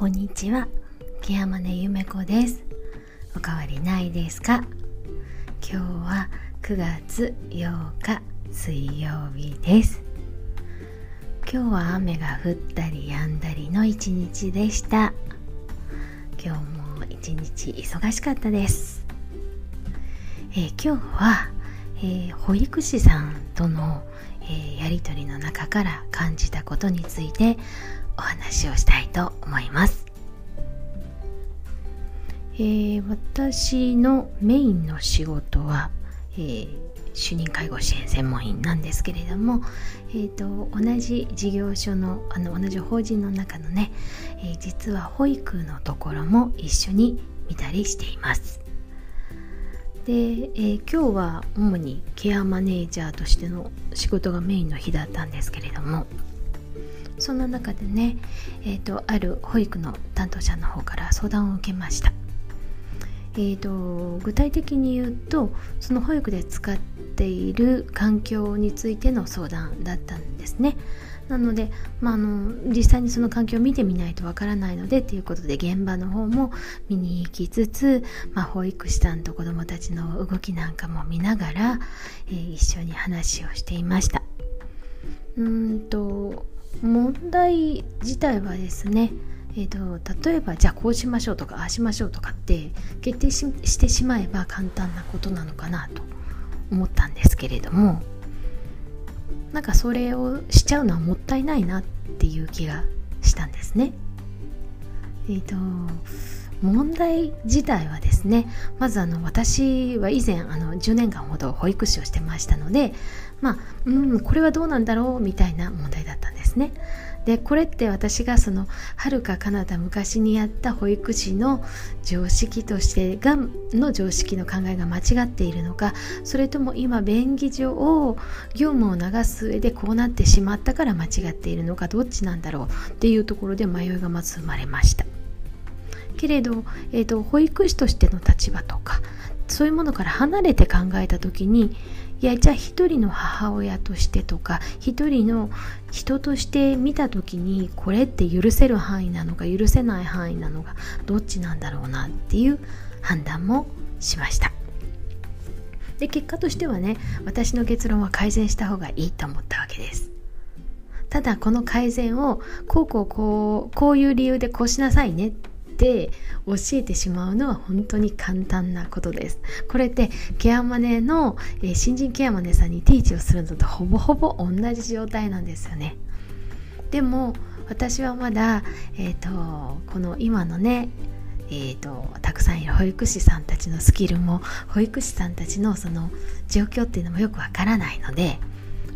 こんにちは。木山根ゆめ子です。おかわりないですか？今日は9月8日水曜日です。今日は雨が降ったり止んだりの一日でした。今日も一日忙しかったです、えー、今日は、えー、保育士さんとの、えー、やりとりの中から感じたことについてお話をしたいと思います。えー、私のメインの仕事は、えー、主任介護支援専門員なんですけれども、えーと、同じ事業所のあの同じ法人の中のね、えー、実は保育のところも一緒に見たりしています。で、えー、今日は主にケアマネージャーとしての仕事がメインの日だったんですけれどもその中でね、えーと、ある保育の担当者の方から相談を受けました。えーと、具体的に言うとその保育で使っている環境についての相談だったんですね。なので、まあ、あの実際にその環境を見てみないとわからないのでということで現場の方も見に行きつつ、まあ、保育士さんと子どもたちの動きなんかも見ながら、えー、一緒に話をしていました。うんと問題自体はですねえーと、例えばじゃあこうしましょうとかああしましょうとかって決定してしまえば簡単なことなのかなと思ったんですけれどもなんかそれをしちゃうのはもったいないなっていう気がしたんですね。えっ、ー、と問題自体はですねまずあの私は以前あの10年間ほど保育士をしてましたのでまあうんこれはどうなんだろうみたいな問題だったんですね。でこれって私がそのはるか彼方昔にやった保育士の常識としてがの常識の考えが間違っているのかそれとも今便宜上業務を流す上でこうなってしまったから間違っているのかどっちなんだろうっていうところで迷いがまず生まれました。けれど、えーと、保育士としての立場とかそういうものから離れて考えた時にいやじゃあ一人の母親としてとか一人の人として見た時にこれって許せる範囲なのか許せない範囲なのかどっちなんだろうなっていう判断もしました。で結果としてはね私の結論は改善した方がいいと思ったわけです。ただこの改善をこうこうこうこういう理由でこうしなさいねて教えてしまうのは本当に簡単なことです。これってケアマネの、えー、新人ケアマネさんにティーチをするのとほぼほぼ同じ状態なんですよね。でも私はまだ、えーと、この今のねえーと、たくさんいる保育士さんたちのスキルも保育士さんたちのその状況っていうのもよくわからないので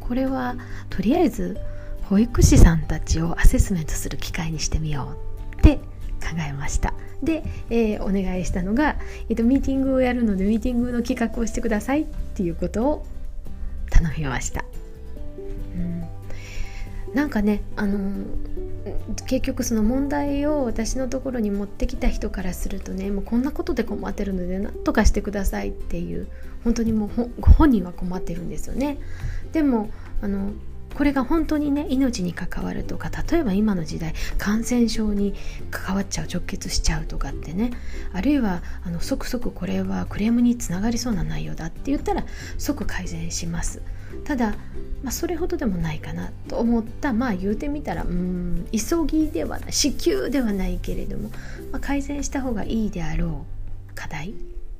これはとりあえず保育士さんたちをアセスメントする機会にしてみよう考えました。で、えー、お願いしたのが、えーと、ミーティングをやるのでミーティングの企画をしてくださいっていうことを頼みました、うん、なんかねあの、結局その問題を私のところに持ってきた人からするとねもうこんなことで困ってるので何とかしてくださいっていう本当にもうご本人は困ってるんですよね。でもあのこれが本当にね命に関わるとか例えば今の時代感染症に関わっちゃう直結しちゃうとかってねあるいはあの即即これはクレームにつながりそうな内容だって言ったら即改善します。ただ、まあ、それほどでもないかなと思った。まあ言うてみたらうん急ぎではない至急ではないけれども、まあ、改善した方がいいであろう課題っ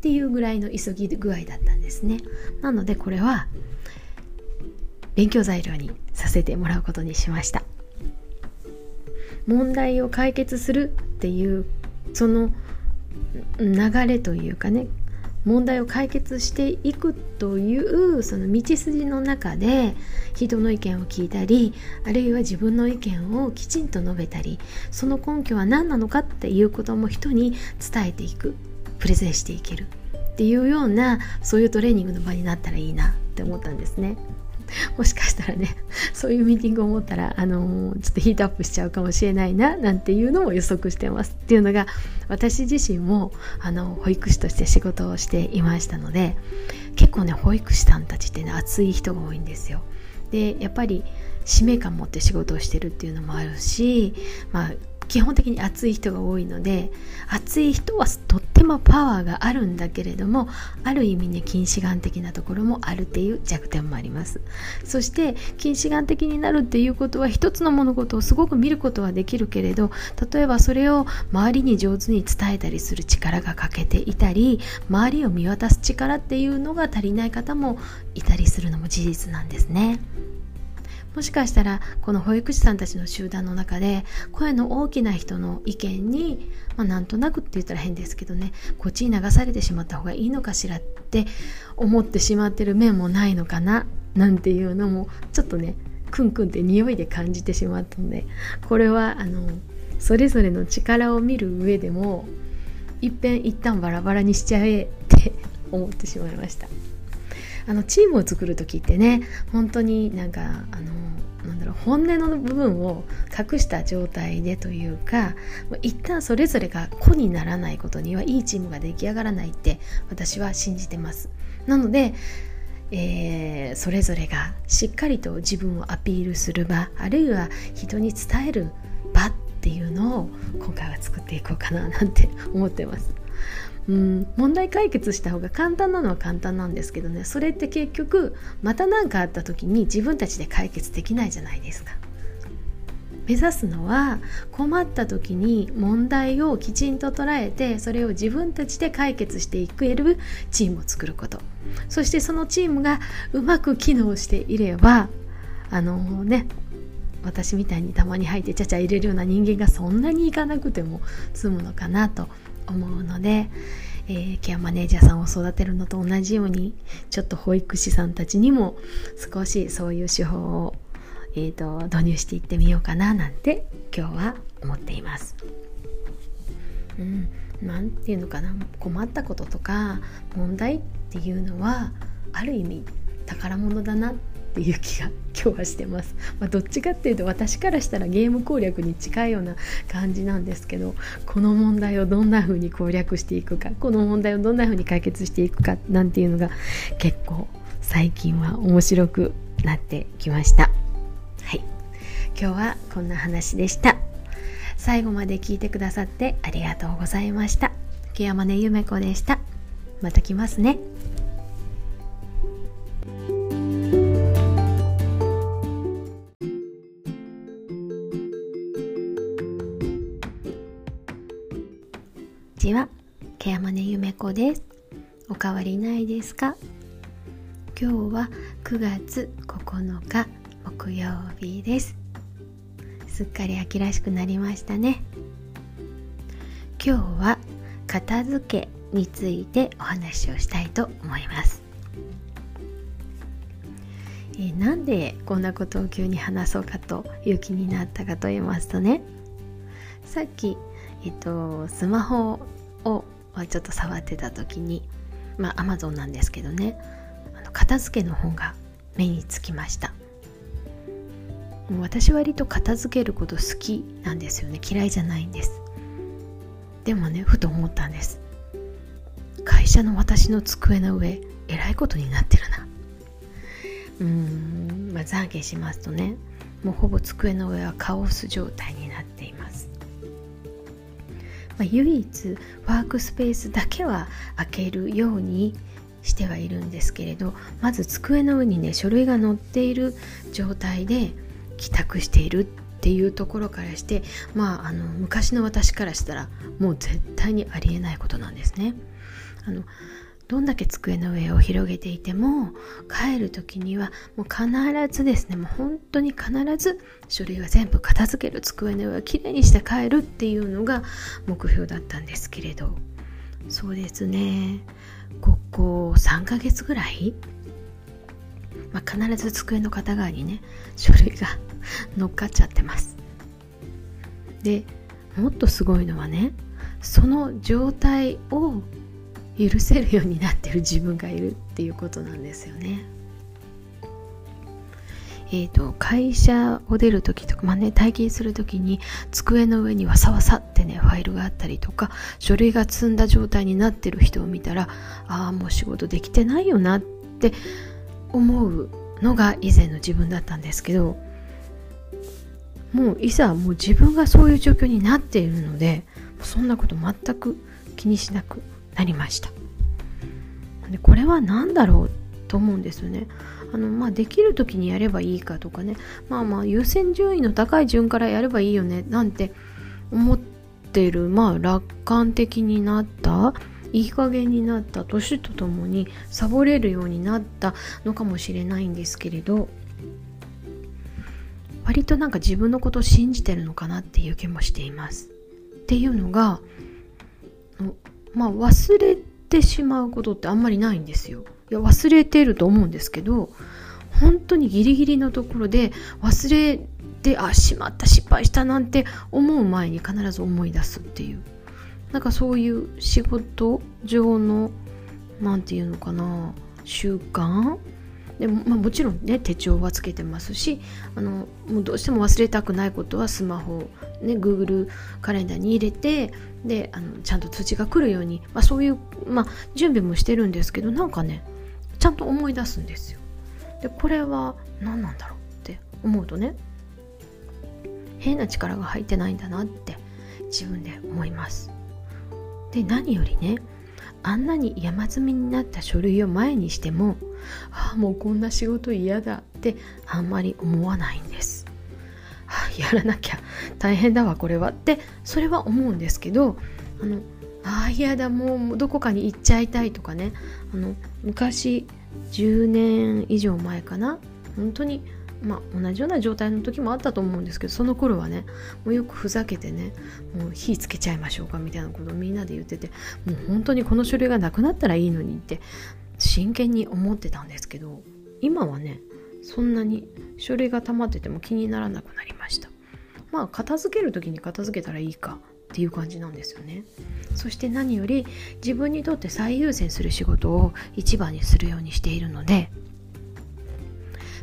ていうぐらいの急ぎ具合だったんですね。なのでこれは勉強材料にさせてもらうことにしました問題を解決するっていうその流れというかね問題を解決していくというその道筋の中で人の意見を聞いたりあるいは自分の意見をきちんと述べたりその根拠は何なのかっていうことも人に伝えていくプレゼンしていけるっていうようなそういうトレーニングの場になったらいいなって思ったんですね。もしかしたらね そういうミーティングを持ったらあのー、ちょっとヒートアップしちゃうかもしれないななんていうのも予測してますっていうのが私自身もあの保育士として仕事をしていましたので結構ね保育士さんたちってね熱い人が多いんですよ。でやっぱり使命感持って仕事をしてるっていうのもあるし、まあ、基本的に熱い人が多いので熱い人はとってもパワーがあるんだけれどもある意味ね近視眼的なところもあるっていう弱点もありますそして近視眼的になるっていうことは一つの物事をすごく見ることはできるけれど例えばそれを周りに上手に伝えたりする力が欠けていたり周りを見渡す力っていうのが足りない方もいたりするのも事実なんですね。もしかしたらこの保育士さんたちの集団の中で声の大きな人の意見に、まあ、なんとなくって言ったら変ですけどねこっちに流されてしまった方がいいのかしらって思ってしまってる面もないのかななんていうのもちょっとねクンクンって匂いで感じてしまったのでこれはあのそれぞれの力を見る上でもいっぺん一旦バラバラにしちゃえって思ってしまいました。あのチームを作る時ってね本当になんかあのろう本音の部分を隠した状態でというか一旦それぞれが個にならないことにはいいチームが出来上がらないって私は信じてます。なので、えー、それぞれがしっかりと自分をアピールする場あるいは人に伝える場っていうのを今回は作っていこうかななんて思ってます。うん問題解決した方が簡単なのは簡単なんですけどねそれって結局また何かあった時に自分たちで解決できないじゃないですか。目指すのは困った時に問題をきちんと捉えてそれを自分たちで解決していけるチームを作ることそしてそのチームがうまく機能していればあのね私みたいにたまに入ってちゃちゃ入れるような人間がそんなにいかなくても済むのかなと思うので、えー、ケアマネージャーさんを育てるのと同じようにちょっと保育士さんたちにも少しそういう手法を、えーと、導入していってみようかななんて今日は思っています。うん、なんていうのかな困ったこととか問題っていうのはある意味宝物だなっっていう気が今日はしてます、まあ、どっちかっていうと私からしたらゲーム攻略に近いような感じなんですけどこの問題をどんな風に攻略していくかこの問題をどんな風に解決していくかなんていうのが結構最近は面白くなってきました。はい。今日はこんな話でした。最後まで聞いてくださってありがとうございました。木山根ゆめ子でした。また来ますね。ちは。ケアマネゆめこです。おかわりないですか？今日は9月9日木曜日です。すっかり秋らしくなりましたね。今日は片付けについてお話をしたいと思います。えなんでこんなことを急に話そうかという気になったかと言いますとねさっきえっと、スマホをちょっと触ってた時にまあアマゾンなんですけどねあの片付けの本が目につきました。私割と片付けること好きなんですよね。嫌いじゃないんです。でもねふと思ったんです。会社の私の机の上えらいことになってるな。うーんまあ懺悔しますとねもうほぼ机の上はカオス状態になってまあ、唯一ワークスペースだけは開けるようにしてはいるんですけれどまず机の上にね書類が載っている状態で帰宅しているっていうところからしてまああの昔の私からしたらもう絶対にありえないことなんですね。あのどんだけ机の上を広げていても帰る時にはもう必ずですねもう本当に必ず書類は全部片付ける机の上をきれいにして帰るっていうのが目標だったんですけれど。そうですね。ここ3ヶ月ぐらい、まあ、必ず机の片側にね書類が乗っかっちゃってます。でもっとすごいのはねその状態を許せるようになってる自分がいるっていうことなんですよね。えーと、会社を出る時とか、まあね、退勤する時に机の上にわさわさってねファイルがあったりとか書類が積んだ状態になってる人を見たらああもう仕事できてないよなって思うのが以前の自分だったんですけどもういざもう自分がそういう状況になっているのでそんなこと全く気にしなくなりました。でこれは何だろうと思うんですよね。あのまあできる時にやればいいかとかね。まあまあ優先順位の高い順からやればいいよね。なんて思ってるまあ楽観的になったいい加減になった年とともにサボれるようになったのかもしれないんですけれど割となんか自分のことを信じてるのかなっていう気もしています。っていうのがまあ忘れてしまうことってあんまりないんですよ。いや忘れてると思うんですけど本当にギリギリのところで忘れてあしまった失敗したなんて思う前に必ず思い出すっていうなんかそういう仕事上の何て言うのかな習慣でも、まあ、もちろんね手帳はつけてますしあのもうどうしても忘れたくないことはスマホね Google カレンダーに入れてであのちゃんと通知が来るように、まあ、そういう、まあ、準備もしてるんですけどなんかねちゃんと思い出すんですよ。でこれは何なんだろうって思うとね変な力が入ってないんだなって自分で思います。で何よりねあんなに山積みになった書類を前にしてもああもうこんな仕事嫌だってあんまり思わないんです。あやらなきゃ大変だわこれはってそれは思うんですけどあのああ嫌だもうどこかに行っちゃいたいとかねあの昔10年以上前かな本当にまあ、同じような状態の時もあったと思うんですけどその頃はねもうよくふざけてねもう火つけちゃいましょうかみたいなことをみんなで言っててもう本当にこの書類がなくなったらいいのにって真剣に思ってたんですけど今はねそんなに書類が溜まってても気にならなくなりました。まあ片付ける時に片付けたらいいかっていう感じなんですよね。そして何より自分にとって最優先する仕事を一番にするようにしているので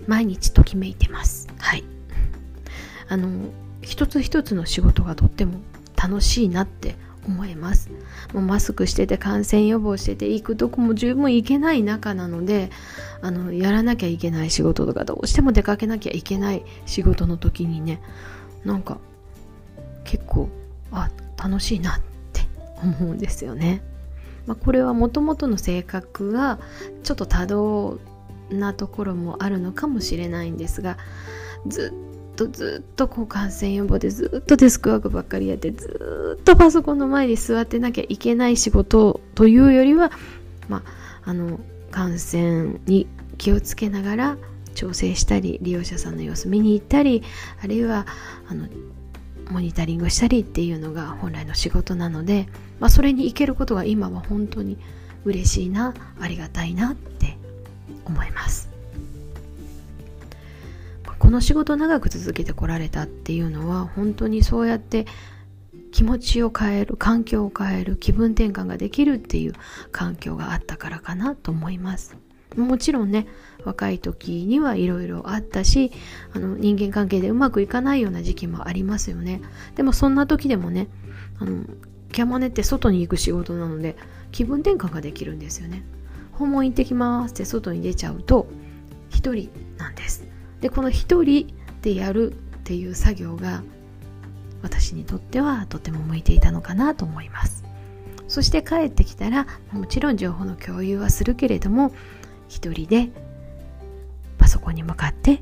毎日ときめいてます。はい。あの一つ一つの仕事がとっても楽しいなって思います。もうマスクしてて感染予防してて行くとこも十分行けない中なのであのやらなきゃいけない仕事とかどうしても出かけなきゃいけない仕事の時にねなんか結構あ楽しいなって思うんですよね。まあ、これはもともとの性格がちょっと多動なところもあるのかもしれないんですがずっとずっとこう感染予防でずっとデスクワークばっかりやってずっとパソコンの前に座ってなきゃいけない仕事というよりは、まあ、あの感染に気をつけながら調整したり利用者さんの様子見に行ったりあるいはあのモニタリングしたりっていうのが本来の仕事なので、まあ、それに行けることが今は本当に嬉しいなありがたいなっ思います。この仕事を長く続けてこられたっていうのは本当にそうやって気持ちを変える環境を変える気分転換ができるっていう環境があったからかなと思います。もちろんね若い時にはいろいろあったしあの人間関係でうまくいかないような時期もありますよね。でもそんな時でもねあのキャマネって外に行く仕事なので気分転換ができるんですよね。訪問行ってきますって外に出ちゃうと1人なんです。でこの1人でやるっていう作業が私にとってはとても向いていたのかなと思います。そして帰ってきたらもちろん情報の共有はするけれども一人でパソコンに向かって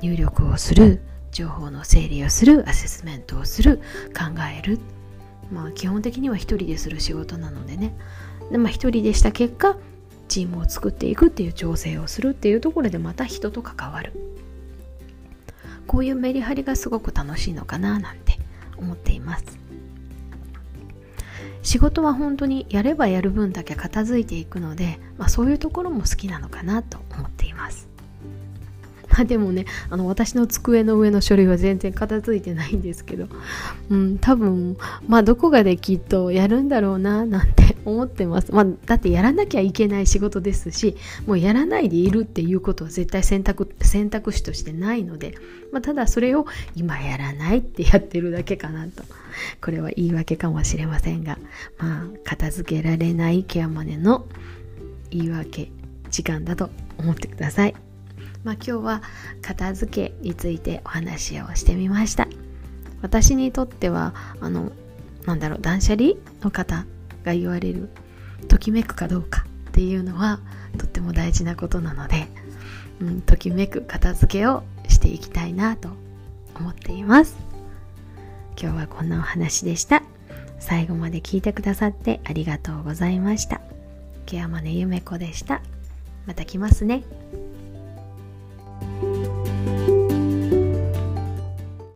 入力をする情報の整理をするアセスメントをする考える。まあ基本的には一人でする仕事なのでね。で、まあ、一人でした結果チームを作っていくっていう調整をするっていうところでまた人と関わる。こういうメリハリがすごく楽しいのかななんて思っています。仕事は本当にやればやる分だけ片付いていくので、まあ、そういうところも好きなのかなと思っています。まあでもねあの私の机の上の書類は全然片付いてないんですけど、うん、多分まあどこかできっとやるんだろうななんて 思ってます、まあ、だってやらなきゃいけない仕事ですしもうやらないでいるっていうことは絶対選択選択肢としてないので、まあ、ただそれを今やらないってやってるだけかなとこれは言い訳かもしれませんがまあ片付けられないケアマネの言い訳時間だと思ってください。まあ、今日は片付けについてお話をしてみました。私にとってはあのなんだろう断捨離の方が言われるときめくかどうかっていうのはとっても大事なことなので、うん、ときめく片付けをしていきたいなと思っています。今日はこんなお話でした。最後まで聞いてくださってありがとうございました。ケアマネゆめこでした。また来ますね。